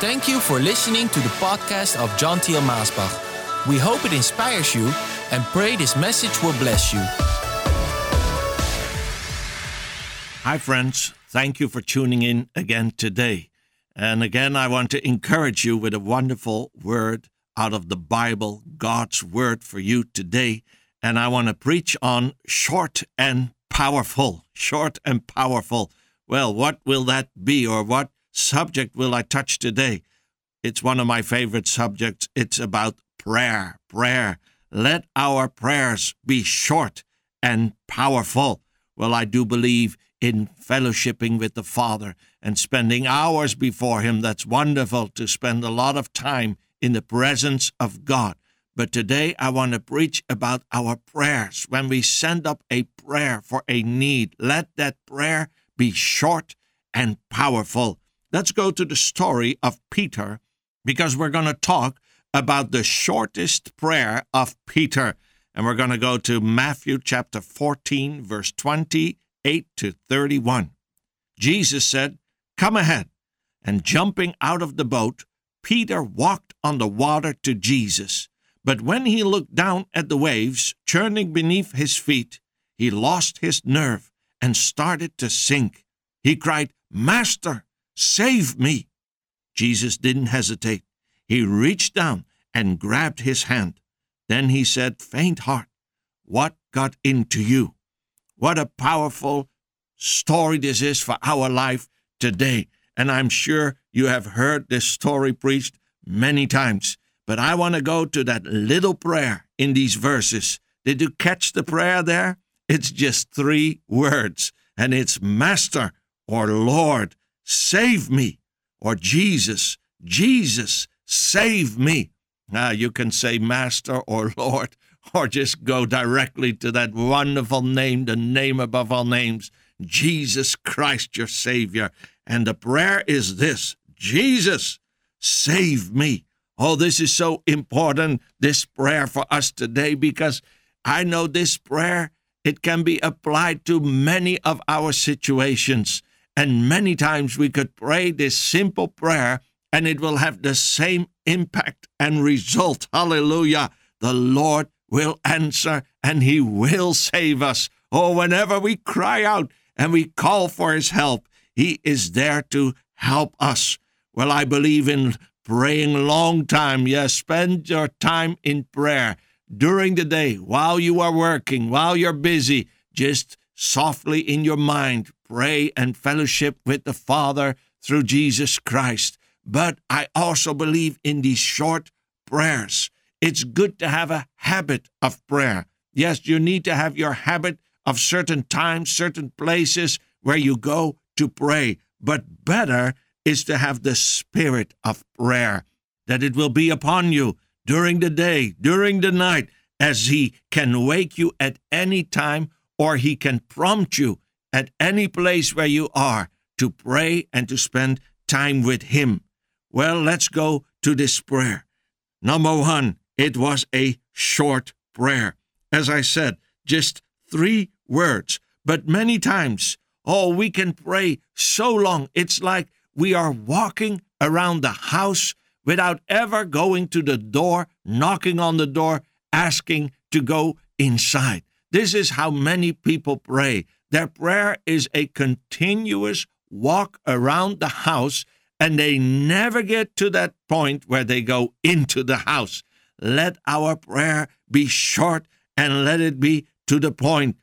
Thank you for listening to the podcast of John Thiel Maasbach. We hope it inspires you and pray this message will bless you. Hi, friends. Thank you for tuning in again today. And again, I want to encourage you with a wonderful word out of the Bible, God's word for you today. And I want to preach on short and powerful. Short and powerful. Well, what will that be, or what subject will I touch today? It's one of my favorite subjects. It's about prayer. Prayer. Let our prayers be short and powerful. Well, I do believe in fellowshipping with the Father and spending hours before Him. That's wonderful to spend a lot of time in the presence of God. But today I want to preach about our prayers. When we send up a prayer for a need, let that prayer be short and powerful. Let's go to the story of Peter because we're going to talk about the shortest prayer of Peter. And we're going to go to Matthew chapter 14, verse 28 to 31. Jesus said, Come ahead. And jumping out of the boat, Peter walked on the water to Jesus. But when he looked down at the waves churning beneath his feet, he lost his nerve and started to sink. He cried, Master, save me. Jesus didn't hesitate. He reached down and grabbed his hand. Then he said, Faint heart, what got into you? What a powerful story this is for our life today. And I'm sure you have heard this story preached many times. But I want to go to that little prayer in these verses. Did you catch the prayer there? It's just three words, and it's Master or Lord, save me, or Jesus, Jesus, save me. Now you can say Master or Lord, or just go directly to that wonderful name, the name above all names, Jesus Christ, your Savior. And the prayer is this Jesus, save me. Oh, this is so important, this prayer for us today, because I know this prayer, it can be applied to many of our situations. And many times we could pray this simple prayer and it will have the same impact and result. Hallelujah. The Lord will answer and he will save us. Oh, whenever we cry out and we call for his help, he is there to help us. Well, I believe in praying long time. Yes, spend your time in prayer during the day while you are working, while you're busy. Just softly in your mind, pray and fellowship with the Father through Jesus Christ. But I also believe in these short prayers. It's good to have a habit of prayer. Yes, you need to have your habit of certain times, certain places where you go to pray. But better is to have the spirit of prayer, that it will be upon you during the day, during the night, as He can wake you at any time or He can prompt you at any place where you are to pray and to spend time with Him. Well, let's go to this prayer. Number one, it was a short prayer. As I said, just three words, but many times, oh, we can pray so long. It's like we are walking around the house without ever going to the door, knocking on the door, asking to go inside. This is how many people pray. Their prayer is a continuous walk around the house, and they never get to that point where they go into the house. Let our prayer be short and let it be to the point.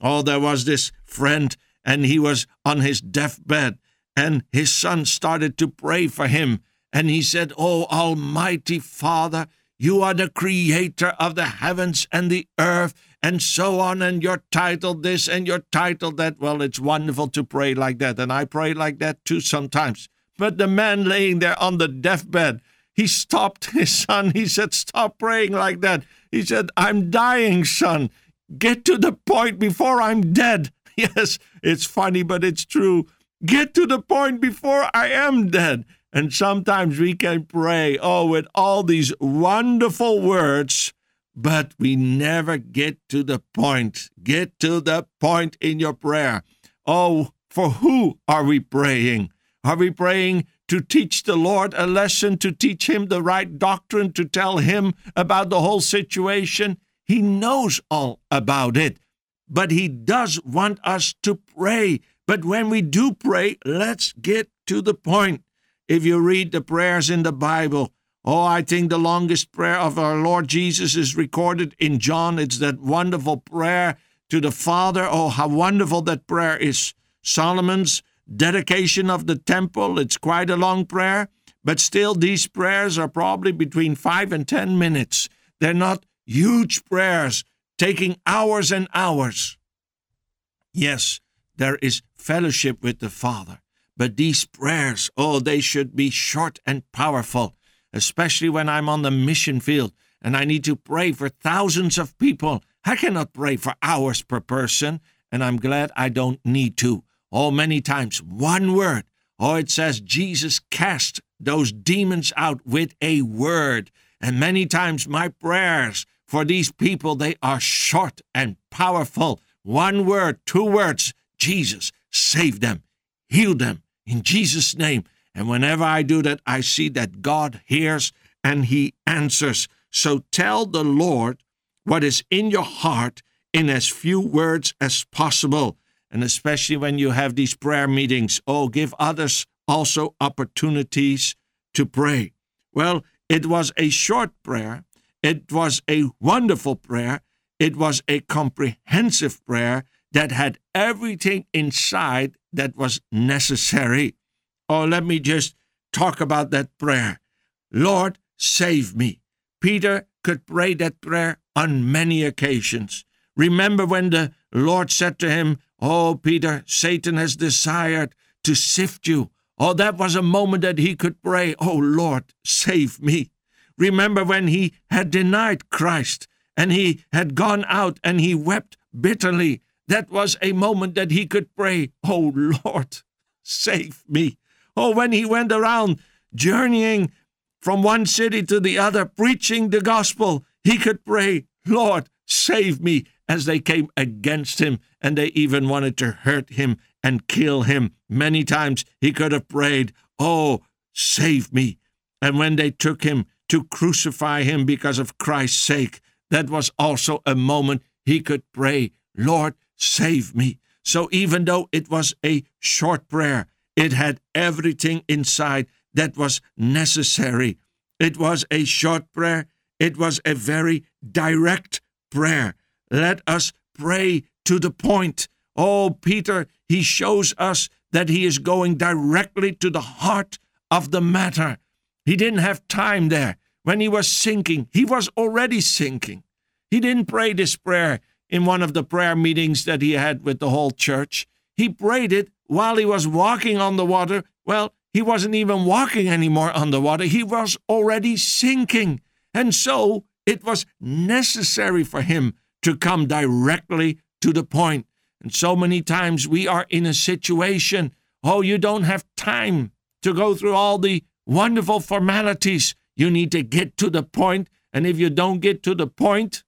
Oh, there was this friend, and he was on his deathbed, and his son started to pray for him. And he said, Oh, Almighty Father, you are the creator of the heavens and the earth, and so on. And you're titled this and you're titled that. Well, it's wonderful to pray like that. And I pray like that too sometimes. But the man laying there on the deathbed, he stopped his son. He said, Stop praying like that. He said, I'm dying, son. Get to the point before I'm dead. Yes, it's funny, but it's true. Get to the point before I am dead. And sometimes we can pray, oh, with all these wonderful words, but we never get to the point. Get to the point in your prayer. Oh, for who are we praying? Are we praying to teach the Lord a lesson, to teach him the right doctrine, to tell him about the whole situation. He knows all about it, but he does want us to pray. But when we do pray, let's get to the point. If you read the prayers in the Bible, oh, I think the longest prayer of our Lord Jesus is recorded in John. It's that wonderful prayer to the Father. Oh, how wonderful that prayer is. Solomon's dedication of the temple, it's quite a long prayer, but still, these prayers are probably between five and ten minutes. They're not huge prayers taking hours and hours. Yes, there is fellowship with the Father, but these prayers, oh, they should be short and powerful, especially when I'm on the mission field and I need to pray for thousands of people. I cannot pray for hours per person, and I'm glad I don't need to. Oh, many times, one word. Oh, it says Jesus cast those demons out with a word. And many times, my prayers for these people, they are short and powerful. One word, two words. Jesus, save them, heal them in Jesus' name. And whenever I do that, I see that God hears and He answers. So tell the Lord what is in your heart in as few words as possible. And especially when you have these prayer meetings, oh, give others also opportunities to pray. Well, it was a short prayer. It was a wonderful prayer. It was a comprehensive prayer that had everything inside that was necessary. Or let me just talk about that prayer. Lord, save me. Peter could pray that prayer on many occasions. Remember when the Lord said to him, Oh, Peter, Satan has desired to sift you. Oh, that was a moment that he could pray, Oh, Lord, save me. Remember when he had denied Christ and he had gone out and he wept bitterly. That was a moment that he could pray, Oh, Lord, save me. Oh, when he went around journeying from one city to the other, preaching the gospel, he could pray, Lord, save me, as they came against him and they even wanted to hurt him and kill him. Many times he could have prayed, Oh, save me. And when they took him to crucify him because of Christ's sake, that was also a moment he could pray, Lord, save me. So even though it was a short prayer, it had everything inside that was necessary. It was a short prayer. It was a very direct prayer. Let us pray to the point. Oh, Peter, he shows us that he is going directly to the heart of the matter. He didn't have time there. When he was sinking, he was already sinking. He didn't pray this prayer in one of the prayer meetings that he had with the whole church. He prayed it while he was walking on the water. Well, he wasn't even walking anymore on the water, he was already sinking. And so it was necessary for him to come directly to the point. And so many times we are in a situation, oh, you don't have time to go through all the wonderful formalities. You need to get to the point, and if you don't get to the point,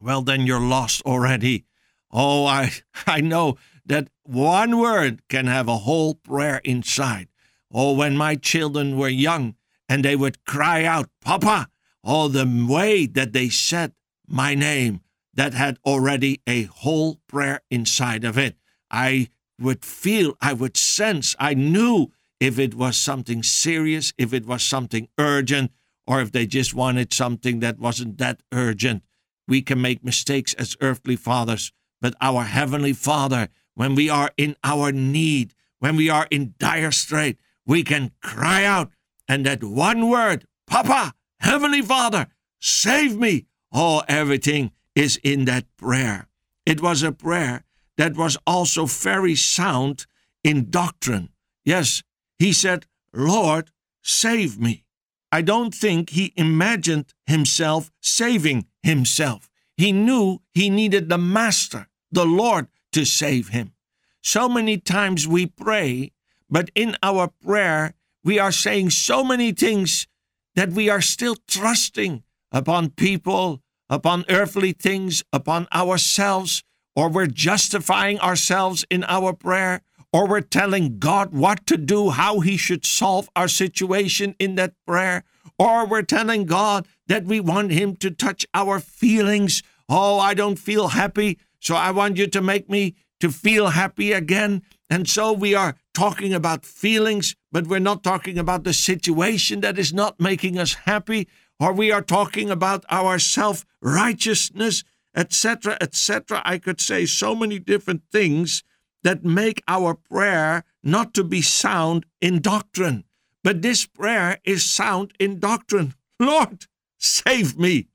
well, then you're lost already. Oh, I, I know that one word can have a whole prayer inside. Oh, when my children were young and they would cry out, Papa, oh, the way that they said my name, that had already a whole prayer inside of it. I would feel, I would sense, I knew if it was something serious, if it was something urgent, or if they just wanted something that wasn't that urgent. We can make mistakes as earthly fathers, but our Heavenly Father, when we are in our need, when we are in dire strait, we can cry out, and that one word, Papa, Heavenly Father, save me. Oh, everything is in that prayer. It was a prayer that was also very sound in doctrine. Yes, he said, Lord, save me. I don't think he imagined himself saving himself. He knew he needed the Master, the Lord, to save him. So many times we pray, but in our prayer, we are saying so many things that we are still trusting upon people, upon earthly things, upon ourselves, or we're justifying ourselves in our prayer, or we're telling God what to do, how He should solve our situation in that prayer, or we're telling God that we want Him to touch our feelings. Oh, I don't feel happy, so I want you to make me to feel happy again. And so we are talking about feelings, but we're not talking about the situation that is not making us happy, or we are talking about our self righteousness, etc., etc. I could say so many different things that make our prayer not to be sound in doctrine. But this prayer is sound in doctrine. Lord, save me.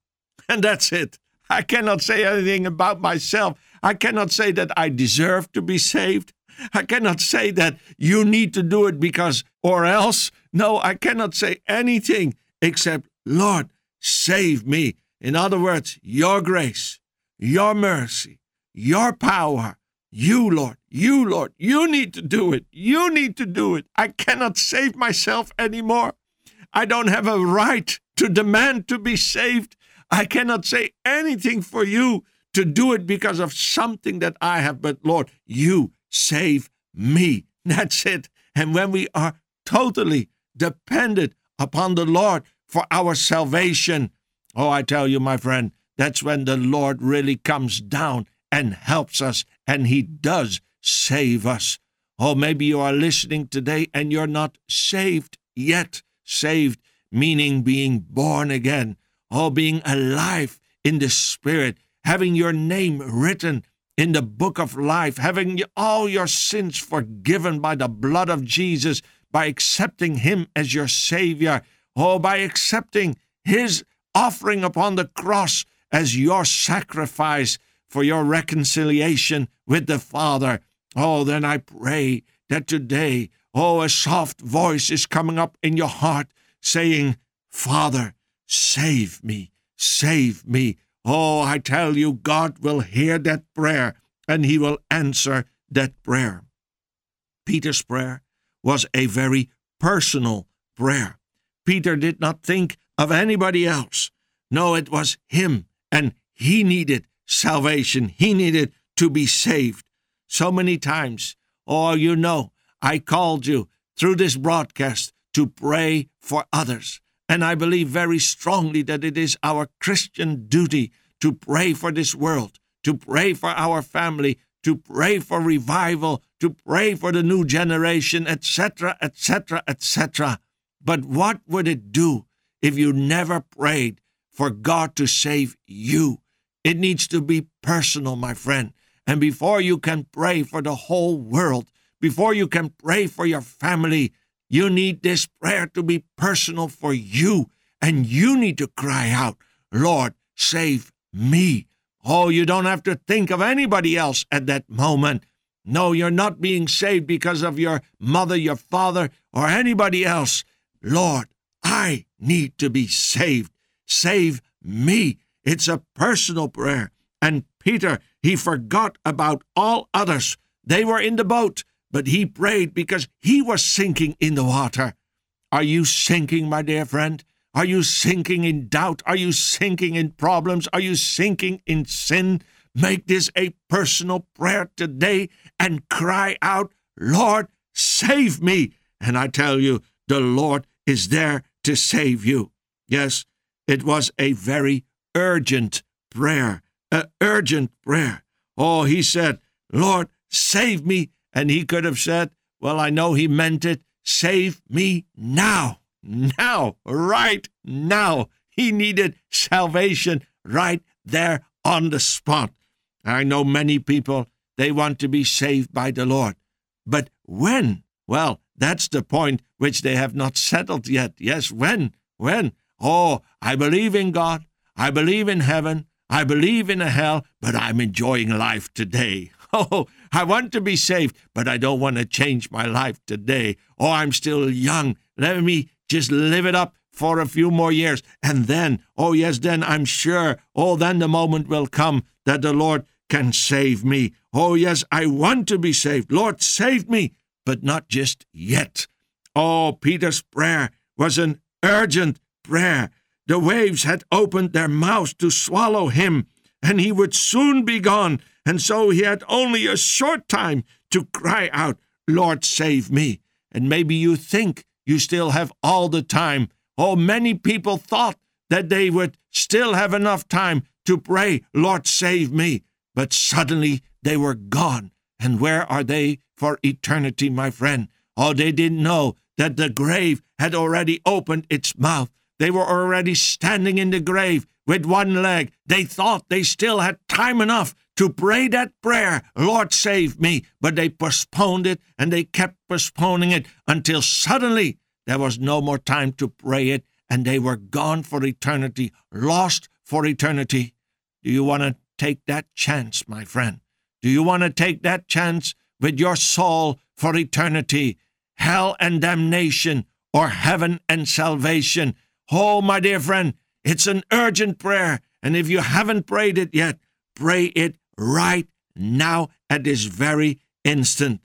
And that's it. I cannot say anything about myself. I cannot say that I deserve to be saved. I cannot say that you need to do it because or else. No, I cannot say anything except, Lord, save me. In other words, your grace, your mercy, your power, you, Lord, you, Lord, you need to do it. You need to do it. I cannot save myself anymore. I don't have a right to demand to be saved. I cannot say anything for you to do it because of something that I have. But Lord, you save me. That's it. And when we are totally dependent upon the Lord for our salvation, oh, I tell you, my friend, that's when the Lord really comes down and helps us, and He does save us. Oh, maybe you are listening today and you're not saved yet. Saved meaning being born again, oh, being alive in the Spirit, having your name written in the book of life, having all your sins forgiven by the blood of Jesus, by accepting Him as your Savior, oh, by accepting His offering upon the cross as your sacrifice for your reconciliation with the Father. Oh, then I pray that today, oh, a soft voice is coming up in your heart saying, Father, save me, save me. Oh, I tell you, God will hear that prayer and he will answer that prayer. Peter's prayer was a very personal prayer. Peter did not think of anybody else. No, it was him, and he needed salvation. He needed to be saved. So many times, oh, you know, I called you through this broadcast to pray for others. And I believe very strongly that it is our Christian duty to pray for this world, to pray for our family, to pray for revival, to pray for the new generation, etc., etc., etc. But what would it do if you never prayed for God to save you? It needs to be personal, my friend. And before you can pray for the whole world, before you can pray for your family, you need this prayer to be personal for you. And you need to cry out, Lord, save me. Oh, you don't have to think of anybody else at that moment. No, you're not being saved because of your mother, your father, or anybody else. Lord, I need to be saved. Save me. It's a personal prayer. And Peter, he forgot about all others. They were in the boat, but he prayed because he was sinking in the water. Are you sinking, my dear friend? Are you sinking in doubt? Are you sinking in problems? Are you sinking in sin? Make this a personal prayer today and cry out, Lord, save me. And I tell you, the Lord is there to save you. Yes, it was a very urgent prayer, an urgent prayer. Oh, he said, Lord, save me. And he could have said, Well, I know he meant it. Save me now. Now, right now. He needed salvation right there on the spot. I know many people, they want to be saved by the Lord. But when? Well, that's the point which they have not settled yet. Yes, when? When? Oh, I believe in God. I believe in heaven. I believe in a hell, but I'm enjoying life today. Oh, I want to be saved, but I don't want to change my life today. Oh, I'm still young. Let me just live it up for a few more years. And then, oh, yes, then I'm sure, oh, then the moment will come that the Lord can save me. Oh, yes, I want to be saved. Lord, save me, but not just yet. Oh, Peter's prayer was an urgent prayer. The waves had opened their mouths to swallow him, and he would soon be gone. And so he had only a short time to cry out, Lord, save me. And maybe you think you still have all the time. Oh, many people thought that they would still have enough time to pray, Lord, save me. But suddenly they were gone. And where are they for eternity, my friend? Oh, they didn't know that the grave had already opened its mouth. They were already standing in the grave with one leg. They thought they still had time enough to pray that prayer, Lord, save me. But they postponed it and they kept postponing it until suddenly there was no more time to pray it and they were gone for eternity, lost for eternity. Do you want to take that chance, my friend? Do you want to take that chance with your soul for eternity? Hell and damnation, or heaven and salvation? Oh, my dear friend, it's an urgent prayer. And if you haven't prayed it yet, pray it right now at this very instant.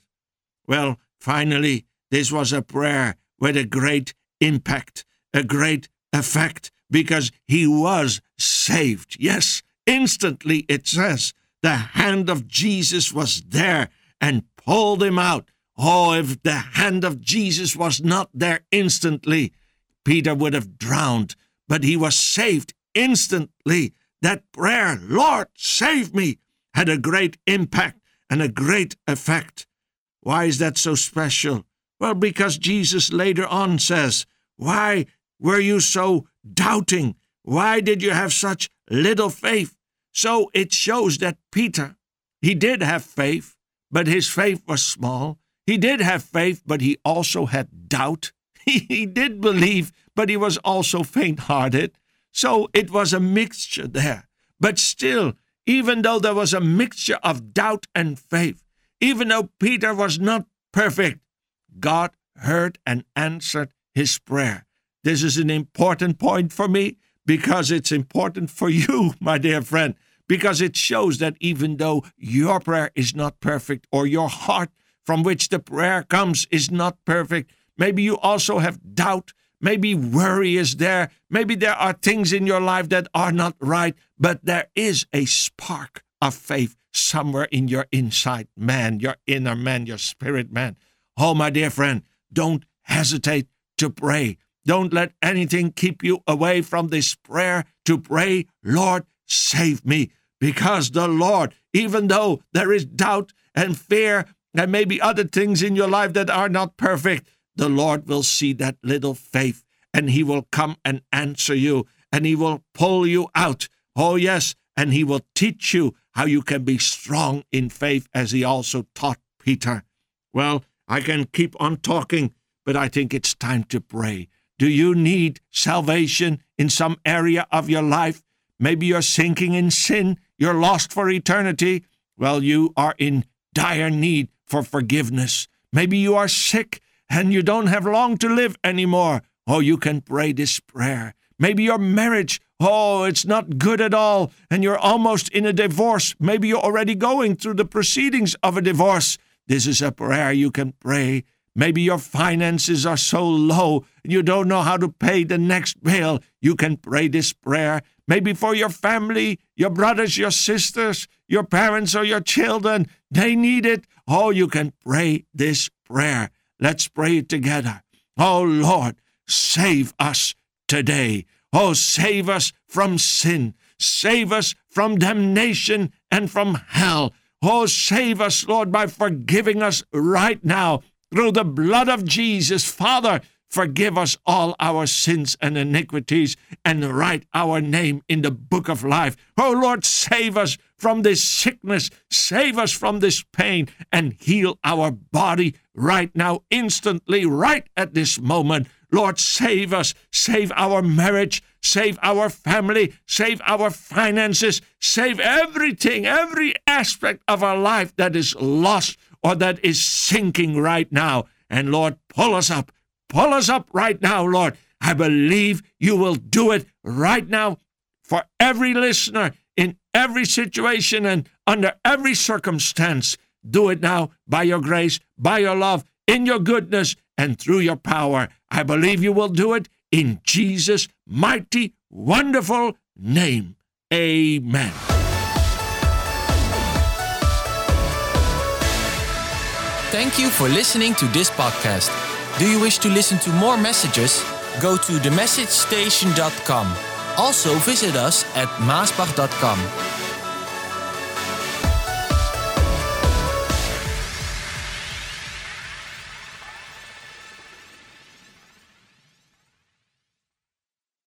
Well, finally, this was a prayer with a great impact, a great effect, because he was saved. Yes, instantly it says the hand of Jesus was there and pulled him out. Oh, if the hand of Jesus was not there instantly, Peter would have drowned, but he was saved instantly. That prayer, Lord, save me, had a great impact and a great effect. Why is that so special? Well, because Jesus later on says, Why were you so doubting? Why did you have such little faith? So it shows that Peter, he did have faith, but his faith was small. He did have faith, but he also had doubt. He, did believe, but he was also faint hearted. So it was a mixture there. But still, even though there was a mixture of doubt and faith, even though Peter was not perfect, God heard and answered his prayer. This is an important point for me because it's important for you, my dear friend, because it shows that even though your prayer is not perfect or your heart from which the prayer comes is not perfect, maybe you also have doubt. Maybe worry is there. Maybe there are things in your life that are not right, but there is a spark of faith somewhere in your inside man, your inner man, your spirit man. Oh, my dear friend, don't hesitate to pray. Don't let anything keep you away from this prayer to pray, Lord, save me. Because the Lord, even though there is doubt and fear and maybe other things in your life that are not perfect, the Lord will see that little faith and He will come and answer you and He will pull you out. Oh, yes, and He will teach you how you can be strong in faith as He also taught Peter. Well, I can keep on talking, but I think it's time to pray. Do you need salvation in some area of your life? Maybe you're sinking in sin, you're lost for eternity. Well, you are in dire need for forgiveness. Maybe you are sick and you don't have long to live anymore. Oh, you can pray this prayer. Maybe your marriage, oh, it's not good at all, and you're almost in a divorce. Maybe you're already going through the proceedings of a divorce. This is a prayer you can pray. Maybe your finances are so low and you don't know how to pay the next bill. You can pray this prayer. Maybe for your family, your brothers, your sisters, your parents, or your children. They need it. Oh, you can pray this prayer. Let's pray together. Oh, Lord, save us today. Oh, save us from sin. Save us from damnation and from hell. Oh, save us, Lord, by forgiving us right now through the blood of Jesus. Father, forgive us all our sins and iniquities and write our name in the book of life. Oh, Lord, save us from this sickness, save us from this pain, and heal our body right now, instantly, right at this moment. Lord, save us, save our marriage, save our family, save our finances, save everything, every aspect of our life that is lost or that is sinking right now. And Lord, pull us up, pull us up right now, Lord. I believe you will do it right now for every listener in every situation and under every circumstance. Do it now by your grace, by your love, in your goodness, and through your power. I believe you will do it in Jesus' mighty, wonderful name. Amen. Thank you for listening to this podcast. Do you wish to listen to more messages? Go to themessagestation.com. Also visit us at maasbach.com.